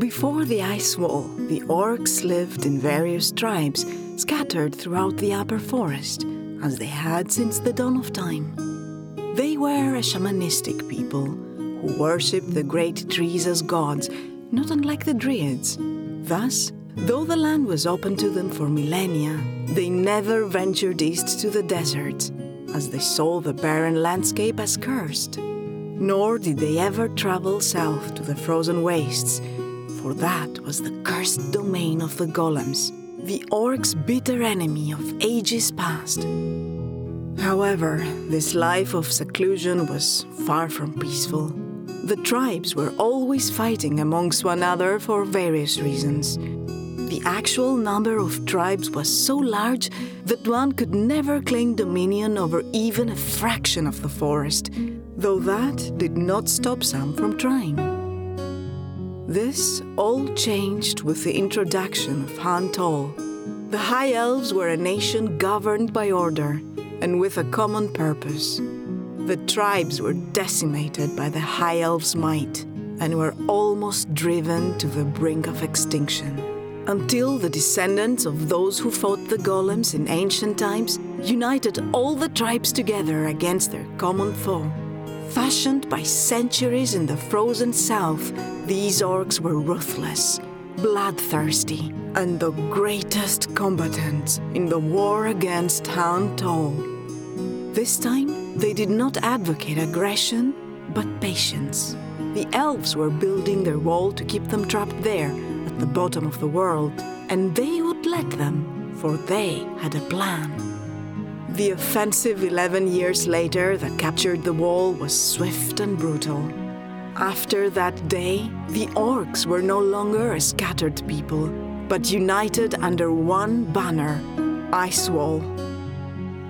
Before the ice wall, the orcs lived in various tribes scattered throughout the upper forest, as they had since the dawn of time. They were a shamanistic people who worshipped the great trees as gods, not unlike the Druids. Thus, though the land was open to them for millennia, they never ventured east to the deserts, as they saw the barren landscape as cursed. Nor did they ever travel south to the frozen wastes, for that was the cursed domain of the golems, the orcs' bitter enemy of ages past. However, this life of seclusion was far from peaceful. The tribes were always fighting amongst one another for various reasons. The actual number of tribes was so large that one could never claim dominion over even a fraction of the forest, though that did not stop some from trying. This all changed with the introduction of Han Tol. The High Elves were a nation governed by order and with a common purpose. The tribes were decimated by the High Elves' might and were almost driven to the brink of extinction. Until the descendants of those who fought the golems in ancient times united all the tribes together against their common foe. Fashioned by centuries in the frozen south, these orcs were ruthless, bloodthirsty, and the greatest combatants in the war against Han Tol. This time, they did not advocate aggression, but patience. The elves were building their wall to keep them trapped there, at the bottom of the world, and they would let them, for they had a plan. The offensive 11 years later that captured the wall was swift and brutal. After that day, the orcs were no longer a scattered people, but united under one banner Ice Wall.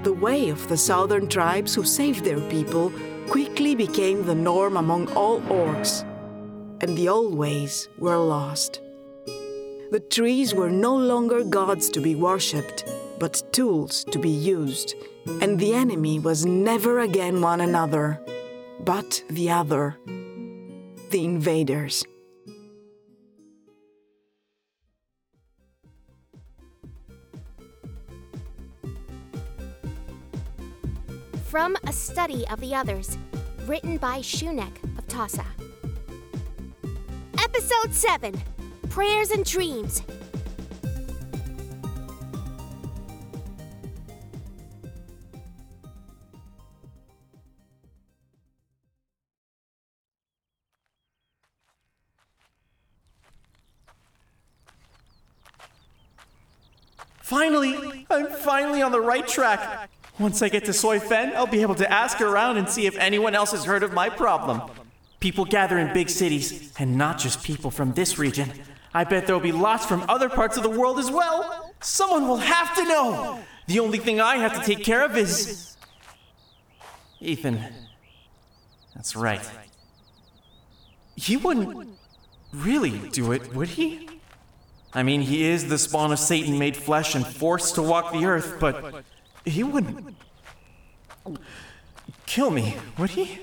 The way of the southern tribes who saved their people quickly became the norm among all orcs, and the old ways were lost. The trees were no longer gods to be worshipped, but tools to be used, and the enemy was never again one another, but the other the invaders. From A Study of the Others, written by Shunek of Tasa. Episode 7 Prayers and Dreams. Finally on the right track. Once I get to Soy Fen, I'll be able to ask around and see if anyone else has heard of my problem. People gather in big cities, and not just people from this region. I bet there'll be lots from other parts of the world as well. Someone will have to know. The only thing I have to take care of is. Ethan. That's right. He wouldn't really do it, would he? I mean, he is the spawn of Satan made flesh and forced to walk the earth, but he wouldn't kill me, would he?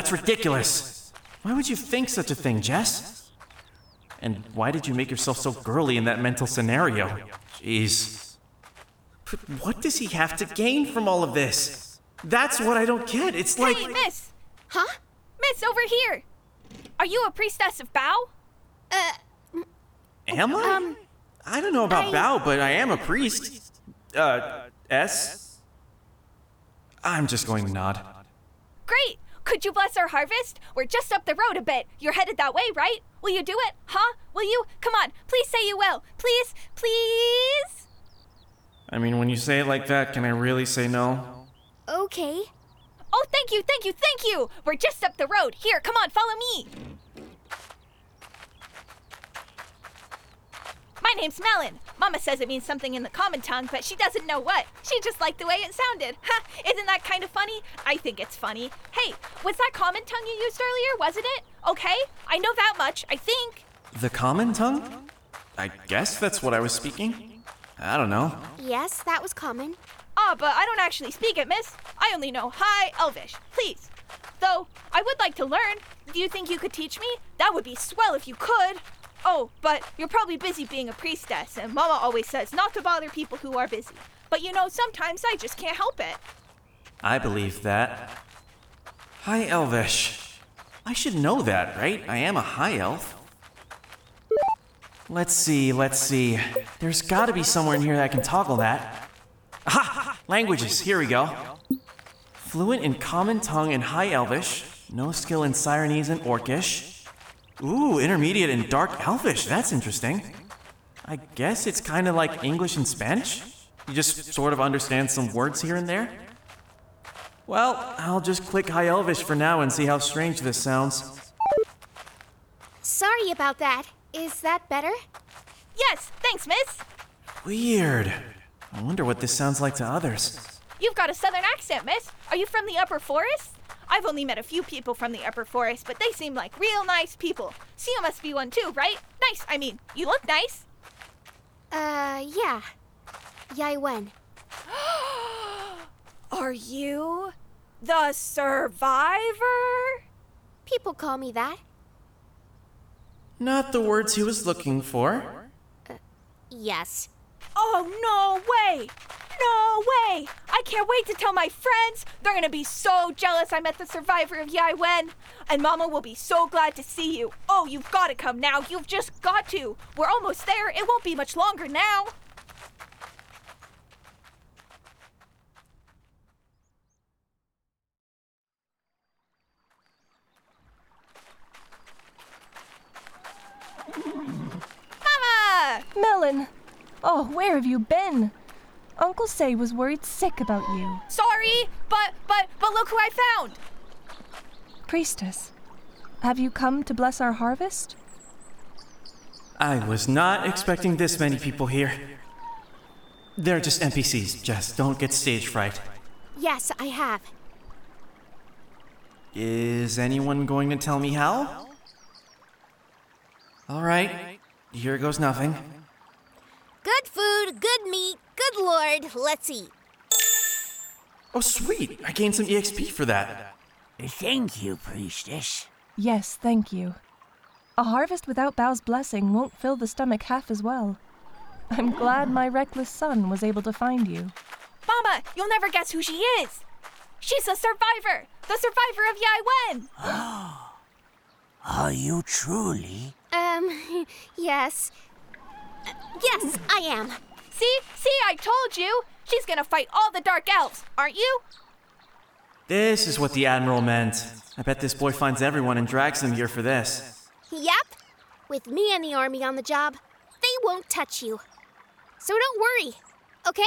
That's ridiculous. Why would you think such a thing, Jess? And why did you make yourself so girly in that mental scenario? Jeez. But what does he have to gain from all of this? That's what I don't get. It's like. Hey, miss! Huh? Miss, over here! Are you a priestess of Bao? Uh, Am I? Um, I don't know about I- Bao, but I am a priest. Uh, S? I'm just going to nod. Great! Could you bless our harvest? We're just up the road a bit. You're headed that way, right? Will you do it? Huh? Will you? Come on, please say you will. Please, please? I mean, when you say it like that, can I really say no? Okay. Oh, thank you, thank you, thank you! We're just up the road. Here, come on, follow me. My My name's Melon. Mama says it means something in the common tongue, but she doesn't know what. She just liked the way it sounded. Ha! Isn't that kind of funny? I think it's funny. Hey, was that common tongue you used earlier, wasn't it? Okay, I know that much, I think. The common tongue? I guess that's what I was speaking. I don't know. Yes, that was common. Ah, but I don't actually speak it, miss. I only know High Elvish. Please. Though, I would like to learn. Do you think you could teach me? That would be swell if you could. Oh, but you're probably busy being a priestess, and Mama always says not to bother people who are busy. But you know, sometimes I just can't help it. I believe that. High Elvish. I should know that, right? I am a high elf. Let's see, let's see. There's gotta be somewhere in here that I can toggle that. Aha! Languages, here we go. Fluent in Common Tongue and High Elvish. No skill in Sirenese and Orcish. Ooh, intermediate in Dark Elvish. That's interesting. I guess it's kind of like English and Spanish. You just sort of understand some words here and there. Well, I'll just click High Elvish for now and see how strange this sounds. Sorry about that. Is that better? Yes, thanks, miss. Weird. I wonder what this sounds like to others. You've got a southern accent, miss. Are you from the upper forest? I've only met a few people from the upper forest, but they seem like real nice people. So you must be one too, right? Nice, I mean, you look nice. Uh, yeah. Yai Wen. Are you the survivor? People call me that. Not the words he was looking for. Yes. Oh, no way! No way! I can't wait to tell my friends. They're gonna be so jealous I met the survivor of Yai Wen. And Mama will be so glad to see you. Oh, you've gotta come now. You've just got to. We're almost there. It won't be much longer now. Mama! Melon! Oh, where have you been? Uncle Say was worried sick about you. Sorry, but but but look who I found. Priestess, have you come to bless our harvest? I was not expecting this many people here. They're just NPCs, Jess. Don't get stage fright. Yes, I have. Is anyone going to tell me how? All right, here goes nothing. Good food, good meat, good lord. Let's eat. Oh, sweet! I gained some EXP for that. Thank you, priestess. Yes, thank you. A harvest without Bao's blessing won't fill the stomach half as well. I'm glad my reckless son was able to find you. Mama, you'll never guess who she is. She's a survivor, the survivor of Yai Wen. Are you truly? Um, yes. Uh, yes, I am. See, see, I told you. She's gonna fight all the dark elves, aren't you? This is what the Admiral meant. I bet this boy finds everyone and drags them here for this. Yep. With me and the army on the job, they won't touch you. So don't worry, okay?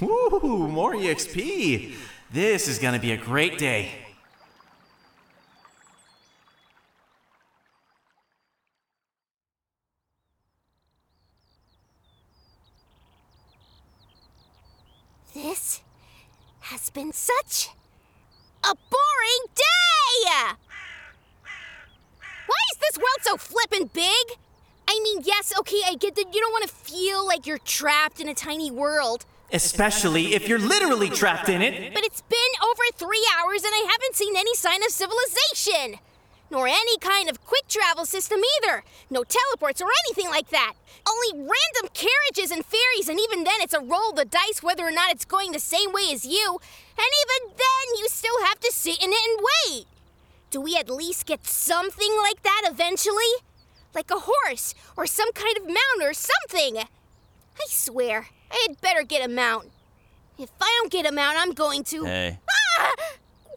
Woo, more EXP! This is gonna be a great day. This has been such a boring day! Why is this world so flippin' big? I mean, yes, okay, I get that you don't want to feel like you're trapped in a tiny world, Especially if you're literally trapped in it. but it's been over three hours and I haven't seen any sign of civilization! Nor any kind of quick travel system either. No teleports or anything like that. Only random carriages and ferries, and even then it's a roll of the dice whether or not it's going the same way as you. And even then, you still have to sit in it and wait. Do we at least get something like that eventually? Like a horse, or some kind of mount, or something. I swear, I had better get a mount. If I don't get a mount, I'm going to. Hey, Ah!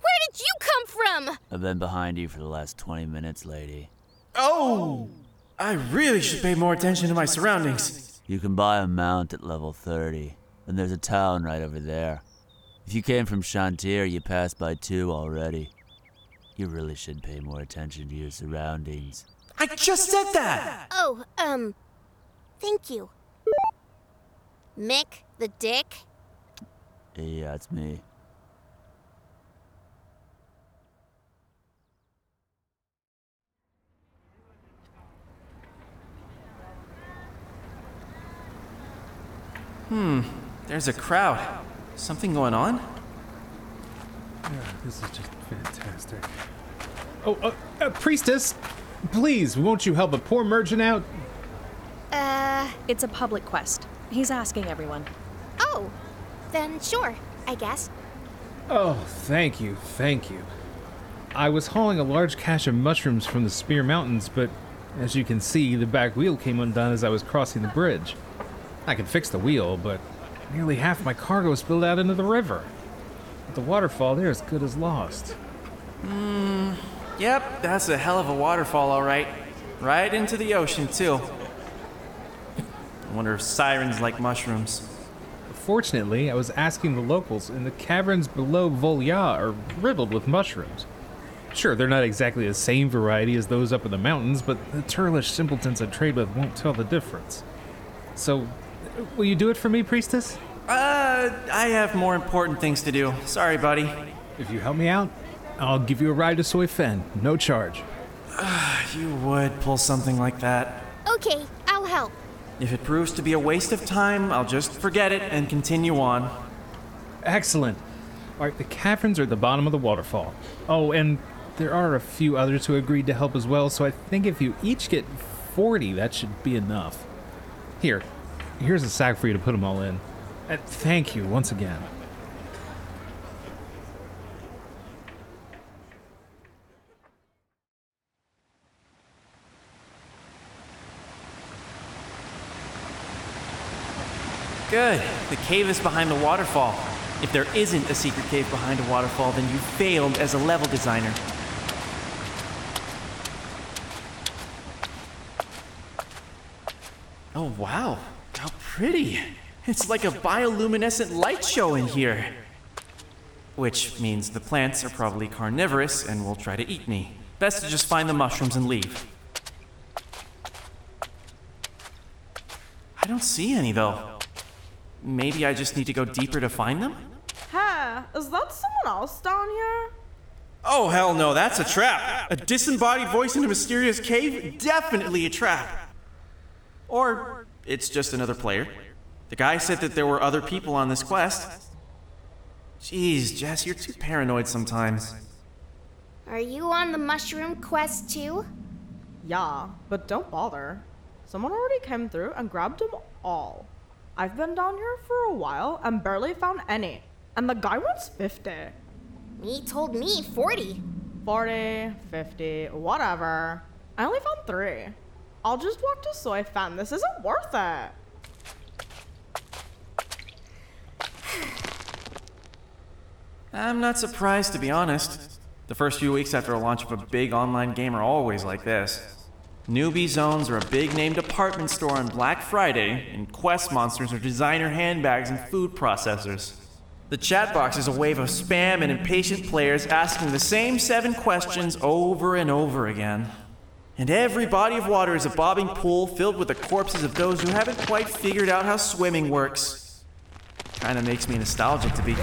Where did you come from? I've been behind you for the last 20 minutes, lady. Oh! I really should pay more attention to my surroundings. You can buy a mount at level 30, and there's a town right over there. If you came from Shantir, you passed by two already. You really should pay more attention to your surroundings. I just said that! Oh, um, Thank you. Mick, the dick. Yeah, it's me. There's a crowd. Something going on? Yeah, This is just fantastic. Oh, uh, uh, priestess, please, won't you help a poor merchant out? Uh, It's a public quest. He's asking everyone. oh. Then sure, I guess. Oh, thank you, thank you. I was hauling a large cache of mushrooms from the Spear Mountains, but as you can see, the back wheel came undone as I was crossing the bridge. I can fix the wheel, but nearly half my cargo spilled out into the river. The waterfall there is good as lost. Hmm, yep, that's a hell of a waterfall, all right. Right into the ocean, too. I wonder if sirens like mushrooms. Fortunately, I was asking the locals, and the caverns below Volya are riddled with mushrooms. Sure, they're not exactly the same variety as those up in the mountains, but the Turlish simpletons I trade with won't tell the difference. So, will you do it for me, priestess? Uh, I have more important things to do. Sorry, buddy. If you help me out, I'll give you a ride to Soy Fen, no charge. You would pull something like that. Okay, I'll help. If it proves to be a waste of time, I'll just forget it and continue on. Excellent. All right, the caverns are at the bottom of the waterfall. Oh, and there are a few others who agreed to help as well, so I think if you each get 40, that should be enough. Here, here's a sack for you to put them all in. Uh, thank you once again. Good. The cave is behind the waterfall. If there isn't a secret cave behind a waterfall, then you failed as a level designer. Oh, wow. How pretty. It's like a bioluminescent light show in here. Which means the plants are probably carnivorous and will try to eat me. Best to just find the mushrooms and leave. I don't see any, though. Maybe I just need to go deeper to find them? Hey, is that someone else down here? Oh, hell no, that's a trap. A disembodied voice in a mysterious cave? Definitely a trap. Or it's just another player. The guy said that there were other people on this quest. Jeez, Jess, you're too paranoid sometimes. Are you on the mushroom quest too? Yeah, but don't bother. Someone already came through and grabbed them all. I've been down here for a while and barely found any. And the guy wants 50. He told me 40. 40, 50, whatever. I only found three. I'll just walk to Soy Fen. This isn't worth it. I'm not surprised, to be honest. The first few weeks after a launch of a big online game are always like this. Newbie Zones are a big name department store on Black Friday, and Quest Monsters are designer handbags and food processors. The chat box is a wave of spam and impatient players asking the same seven questions over and over again. And every body of water is a bobbing pool filled with the corpses of those who haven't quite figured out how swimming works. Kinda makes me nostalgic to be.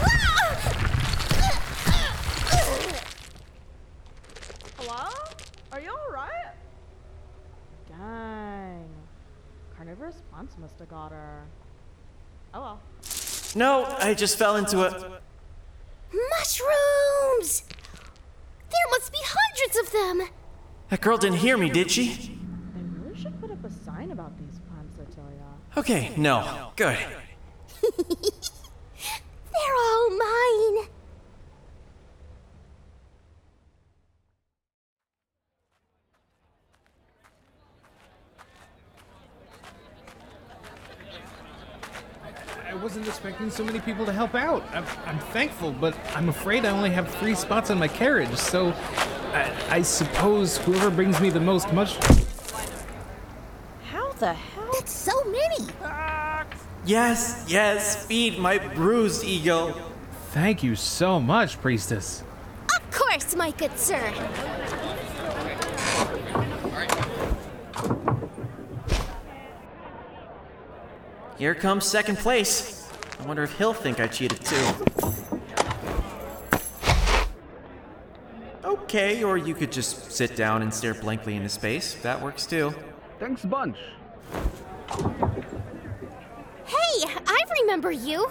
Hello? Are you alright? Dang. Carnivorous plants must have got her. Oh well. No, I just fell into a. Mushrooms! There must be hundreds of them! That girl didn't hear me, did she? They really should put up a sign about these plants, I tell ya. Okay, no. Good. They're all mine! I wasn't expecting so many people to help out. I'm, I'm thankful, but I'm afraid I only have three spots on my carriage, so I, I suppose whoever brings me the most much. How the hell? That's so many! Yes, yes, feed my bruised ego. Thank you so much, priestess. Of course, my good sir! Here comes second place. I wonder if he'll think I cheated too. Okay, or you could just sit down and stare blankly into space. That works too. Thanks a bunch. Hey, I remember you.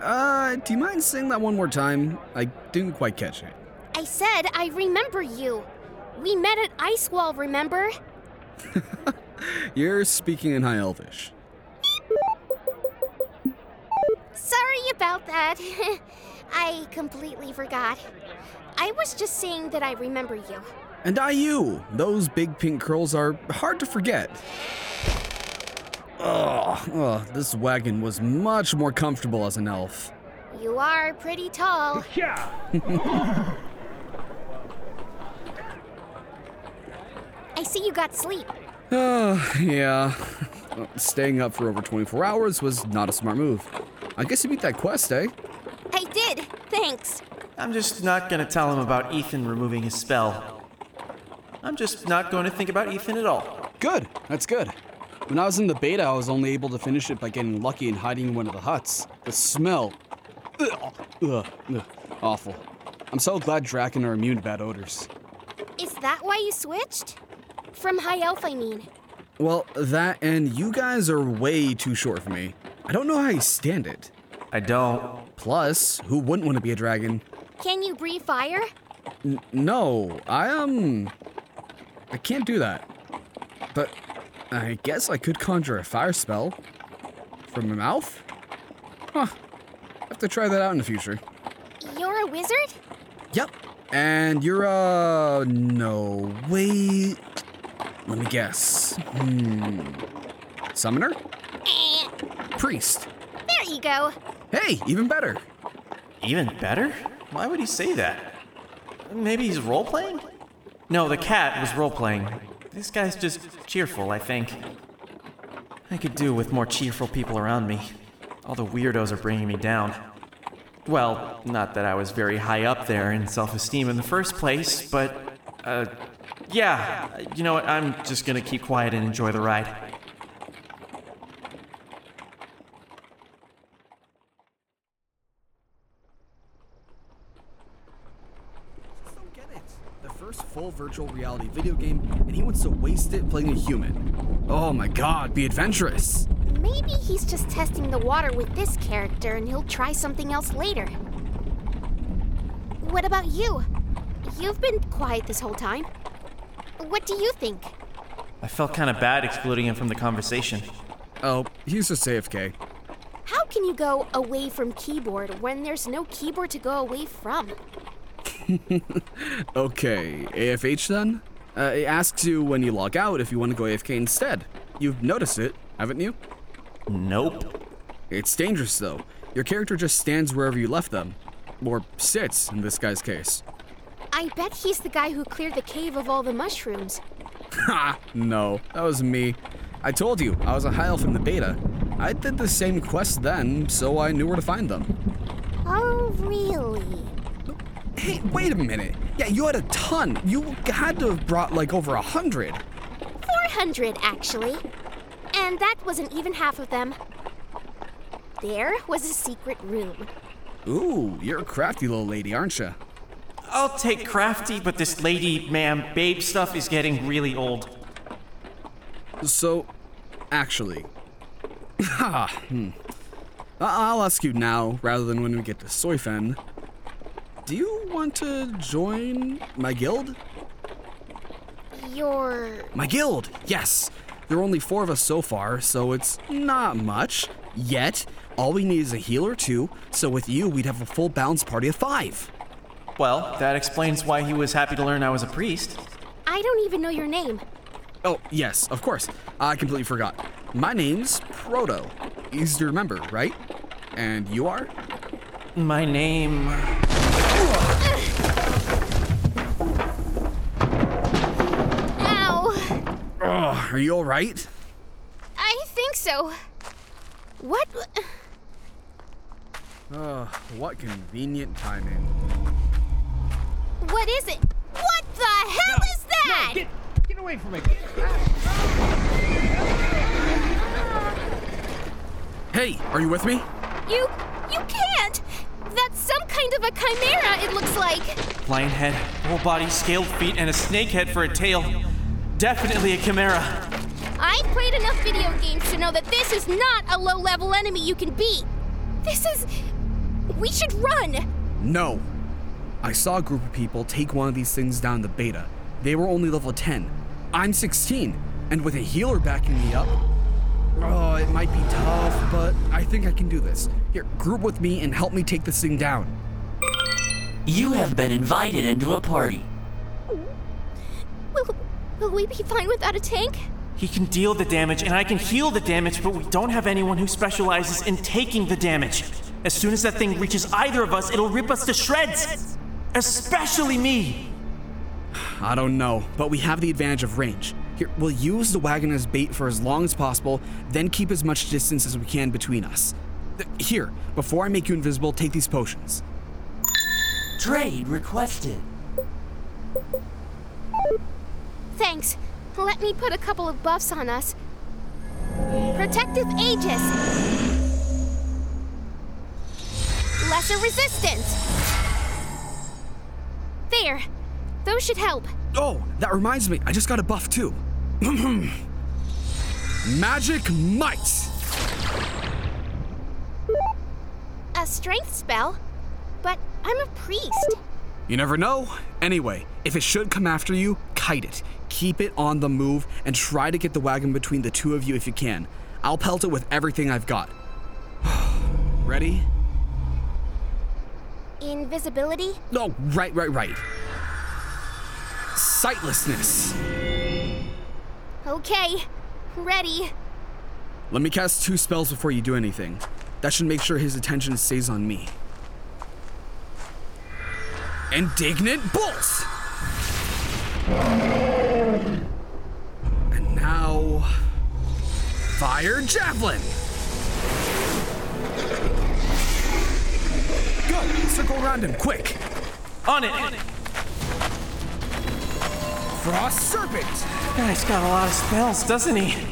Uh, do you mind saying that one more time? I didn't quite catch it. I said I remember you. We met at Ice Wall, remember? You're speaking in High Elvish. Sorry about that. I completely forgot. I was just saying that I remember you. And I you. Those big pink curls are hard to forget. Ugh, ugh, this wagon was much more comfortable as an elf. You are pretty tall. Yeah. I see you got sleep. Uh, yeah. Staying up for over 24 hours was not a smart move. I guess you beat that quest, eh? I did. Thanks. I'm just not gonna tell him about Ethan removing his spell. I'm just not going to think about Ethan at all. Good. That's good. When I was in the beta, I was only able to finish it by getting lucky and hiding in one of the huts. The smell. Ugh, ugh, ugh, awful. I'm so glad Draken are immune to bad odors. Is that why you switched? From High Elf, I mean. Well, that and you guys are way too short for me. I don't know how you stand it. I don't. Plus, who wouldn't want to be a dragon? Can you breathe fire? N- no, I um, I can't do that. But I guess I could conjure a fire spell from my mouth. Huh. Have to try that out in the future. You're a wizard? Yep. And you're uh no wait. Let me guess. Hmm. Summoner? Eh, Priest. there you go. Hey, even better. Even better? Why would he say that? Maybe he's role playing? No, the cat was role playing. This guy's just cheerful, I think. I could do with more cheerful people around me. All the weirdos are bringing me down. Well, not that I was very high up there in self esteem in the first place, but, uh, yeah, you know what? I'm just gonna keep quiet and enjoy the ride. don't get it. The first full virtual reality video game, and he wants to waste it playing a human. Oh my god, be adventurous. Maybe he's just testing the water with this character and he'll try something else later. What about you? You've been quiet this whole time. What do you think? I felt kind of bad excluding him from the conversation. Oh, he's just AFK. How can you go away from keyboard when there's no keyboard to go away from? Okay, AFH then? Uh, it asks you when you log out if you want to go AFK instead. You've noticed it, haven't you? Nope. It's dangerous though. Your character just stands wherever you left them. Or sits, in this guy's case. I bet he's the guy who cleared the cave of all the mushrooms. Ha! No, that was me. I told you, I was a high elf in the beta. I did the same quest then, so I knew where to find them. Oh, really? Hey, wait a minute. Yeah, you had a ton. You had to have brought like over a hundred. 400, actually. And that wasn't even half of them. There was a secret room. Ooh, you're a crafty little lady, aren't you? I'll take crafty, but this lady, ma'am, babe stuff is getting really old. So, actually, ha, hmm. I- I'll ask you now rather than when we get to Soyfen. Do you want to join my guild? Your. My guild, yes. There are only four of us so far, so it's not much. Yet, all we need is a healer too, so with you, we'd have a full balance party of five. Well, that explains why he was happy to learn I was a priest. I don't even know your name. Oh, yes, of course. I completely forgot. My name's Proto. Easy to remember, right? And you are? My name. Are you alright? I think so. What? Uh, what convenient timing. What is it? What the hell is that? Get away from me. Hey, are you with me? You. you can't! That's some kind of a chimera, it looks like. Lion head, whole body, scaled feet, and a snake head for a tail. Definitely a chimera. I've played enough video games to know that this is not a low level enemy you can beat. This is. We should run! No. I saw a group of people take one of these things down the beta. They were only level 10. I'm 16, and with a healer backing me up. Oh, it might be tough, but I think I can do this. Here, group with me and help me take this thing down. You have been invited into a party. Will, will we be fine without a tank? He can deal the damage, and I can heal the damage, but we don't have anyone who specializes in taking the damage. As soon as that thing reaches either of us, it'll rip us to shreds. Especially me. I don't know, but we have the advantage of range. Here, we'll use the wagon as bait for as long as possible, then keep as much distance as we can between us. Here, before I make you invisible, take these potions. Trade requested. Thanks. Let me put a couple of buffs on us. Protective Aegis. Lesser resistance. There. Those should help. Oh, that reminds me, I just got a buff too. Magic Might! A strength spell? But I'm a priest. You never know. Anyway, if it should come after you, kite it. Keep it on the move and try to get the wagon between the two of you if you can. I'll pelt it with everything I've got. Ready? Invisibility? No, right, right, right. Sightlessness. Okay. Ready. Let me cast two spells before you do anything. That should make sure his attention stays on me. Indignant Bolt! And now. Fire Javelin! Go! Circle around him, quick! On it! Frost Serpent! Guy's got a lot of spells, doesn't he?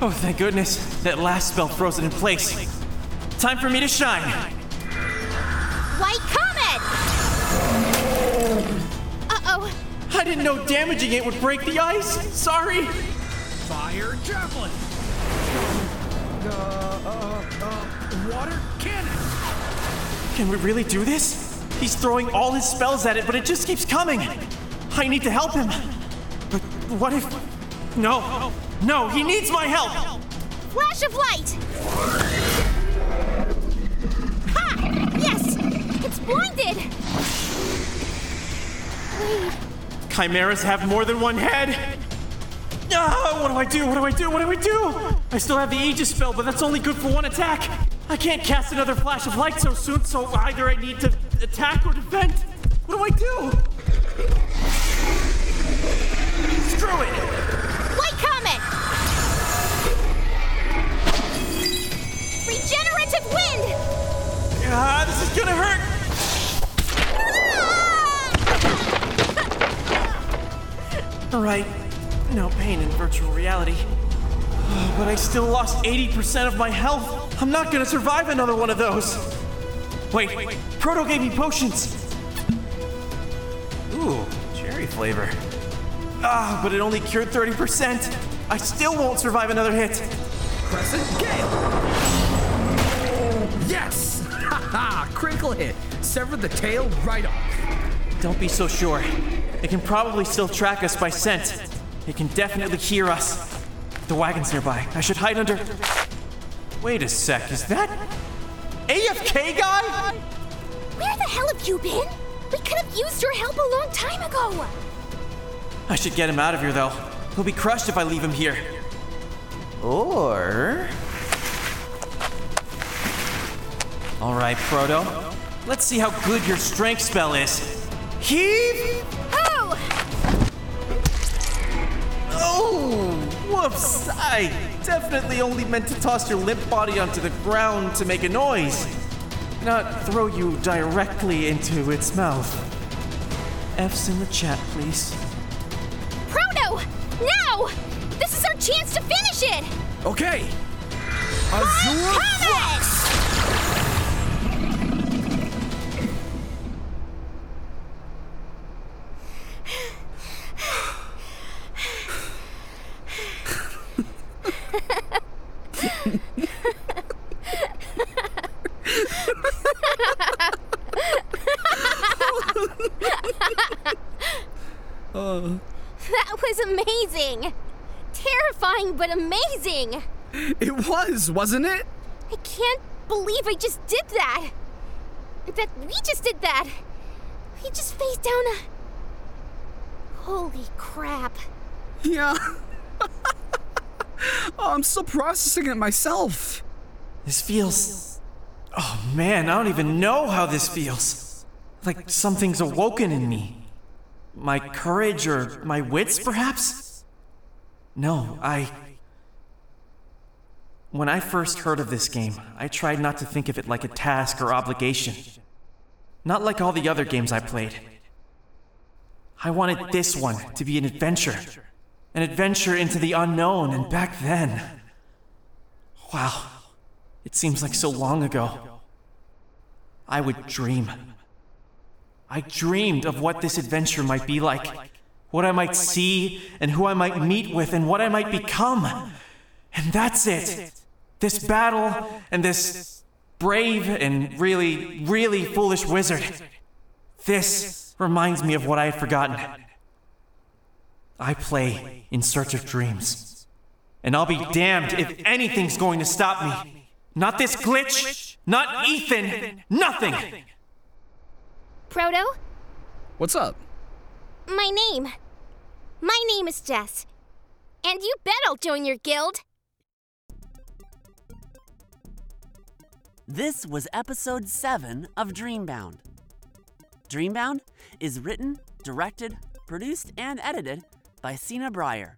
Oh, thank goodness. That last spell froze it in place. Time for me to shine. White Comet! Uh oh. I didn't know damaging it would break the ice. Sorry. Fire Javelin! Uh, uh, uh, water Cannon! Can we really do this? He's throwing all his spells at it, but it just keeps coming. I need to help him. But what if. No. No, he needs my help. Flash of light! Ha! Yes! It's blinded! Wait. Chimeras have more than one head. Ah, what do I do? What do I do? What do I do? I still have the Aegis spell, but that's only good for one attack. I can't cast another flash of light so soon, so either I need to attack or defend. What do I do? Screw it! White Comet! Regenerative wind! Ah, this is gonna hurt. All right, no pain in virtual reality. But I still lost 80% of my health. I'm not gonna survive another one of those. Wait, Proto gave me potions. Ooh, cherry flavor. Ah, but it only cured 30%. I still won't survive another hit. Crescent Gale! Yes! Ha ha! Critical hit! Severed the tail right off. Don't be so sure. It can probably still track us by scent. It can definitely hear us. The wagon's nearby. I should hide under. Wait a sec, is that AFK guy? Where the hell have you been? We could have used your help a long time ago. I should get him out of here though. He'll be crushed if I leave him here. Or. Alright, Proto. Let's see how good your strength spell is. Heave! Whoops! I definitely only meant to toss your limp body onto the ground to make a noise, not throw you directly into its mouth. F's in the chat, please. Proto! Now! This is our chance to finish it! Okay! Azure was, wasn't it? I can't believe I just did that! That we just did that! We just faced down a. Holy crap. Yeah. oh, I'm still processing it myself. This feels. Oh man, I don't even know how this feels. Like something's awoken in me. My courage or my wits, perhaps? No, I. When I first heard of this game, I tried not to think of it like a task or obligation. Not like all the other games I played. I wanted this one to be an adventure. An adventure into the unknown, and back then. Wow, it seems like so long ago. I would dream. I dreamed of what this adventure might be like, what I might see, and who I might meet with, and what I might become. And that's it. This battle and this brave and really, really foolish wizard. This reminds me of what I had forgotten. I play in search of dreams. And I'll be damned if anything's going to stop me. Not this glitch, not Ethan, nothing. Proto, What's up? my name. My name is Jess. And you bet I'll join your guild. This was episode 7 of Dreambound. Dreambound is written, directed, produced, and edited by Sena Bryer.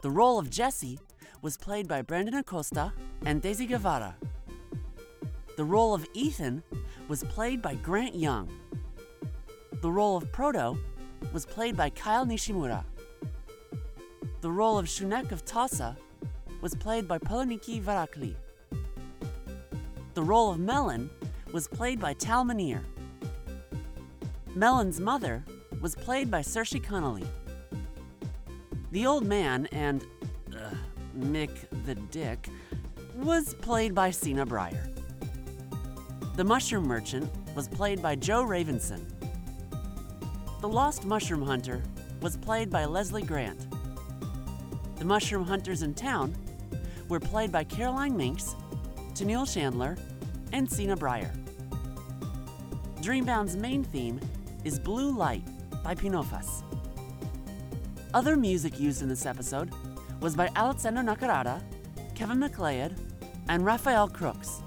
The role of Jesse was played by Brandon Acosta and Daisy Guevara. The role of Ethan was played by Grant Young. The role of Proto was played by Kyle Nishimura. The role of Shunek of Tasa was played by Poloniki Varakli. The role of Melon was played by Tal Manir. Melon's mother was played by Saoirse Connolly. The old man and uh, Mick the Dick was played by Sena Bryer. The mushroom merchant was played by Joe Ravenson. The lost mushroom hunter was played by Leslie Grant. The mushroom hunters in town were played by Caroline Minks, Tennille Chandler, and Sena Bryer. Dreambound's main theme is Blue Light by Pinofas. Other music used in this episode was by Alexander Nakarada, Kevin MacLeod, and Raphael Crooks.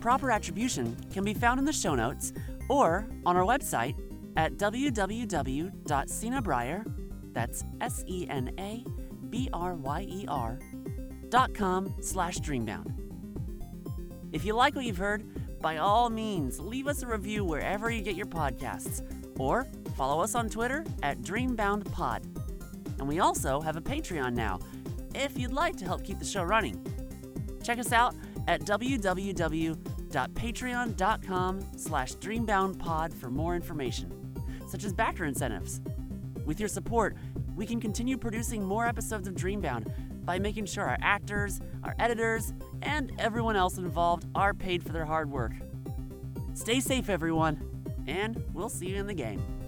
Proper attribution can be found in the show notes or on our website at www.senabryer, that's S-E-N-A-B-R-Y-E-R, dot com slash dreambound. If you like what you've heard, by all means, leave us a review wherever you get your podcasts, or follow us on Twitter at DreamboundPod. And we also have a Patreon now, if you'd like to help keep the show running. Check us out at www.patreon.com slash dreamboundpod for more information, such as backer incentives. With your support, we can continue producing more episodes of Dreambound by making sure our actors, our editors, and everyone else involved are paid for their hard work. Stay safe, everyone, and we'll see you in the game.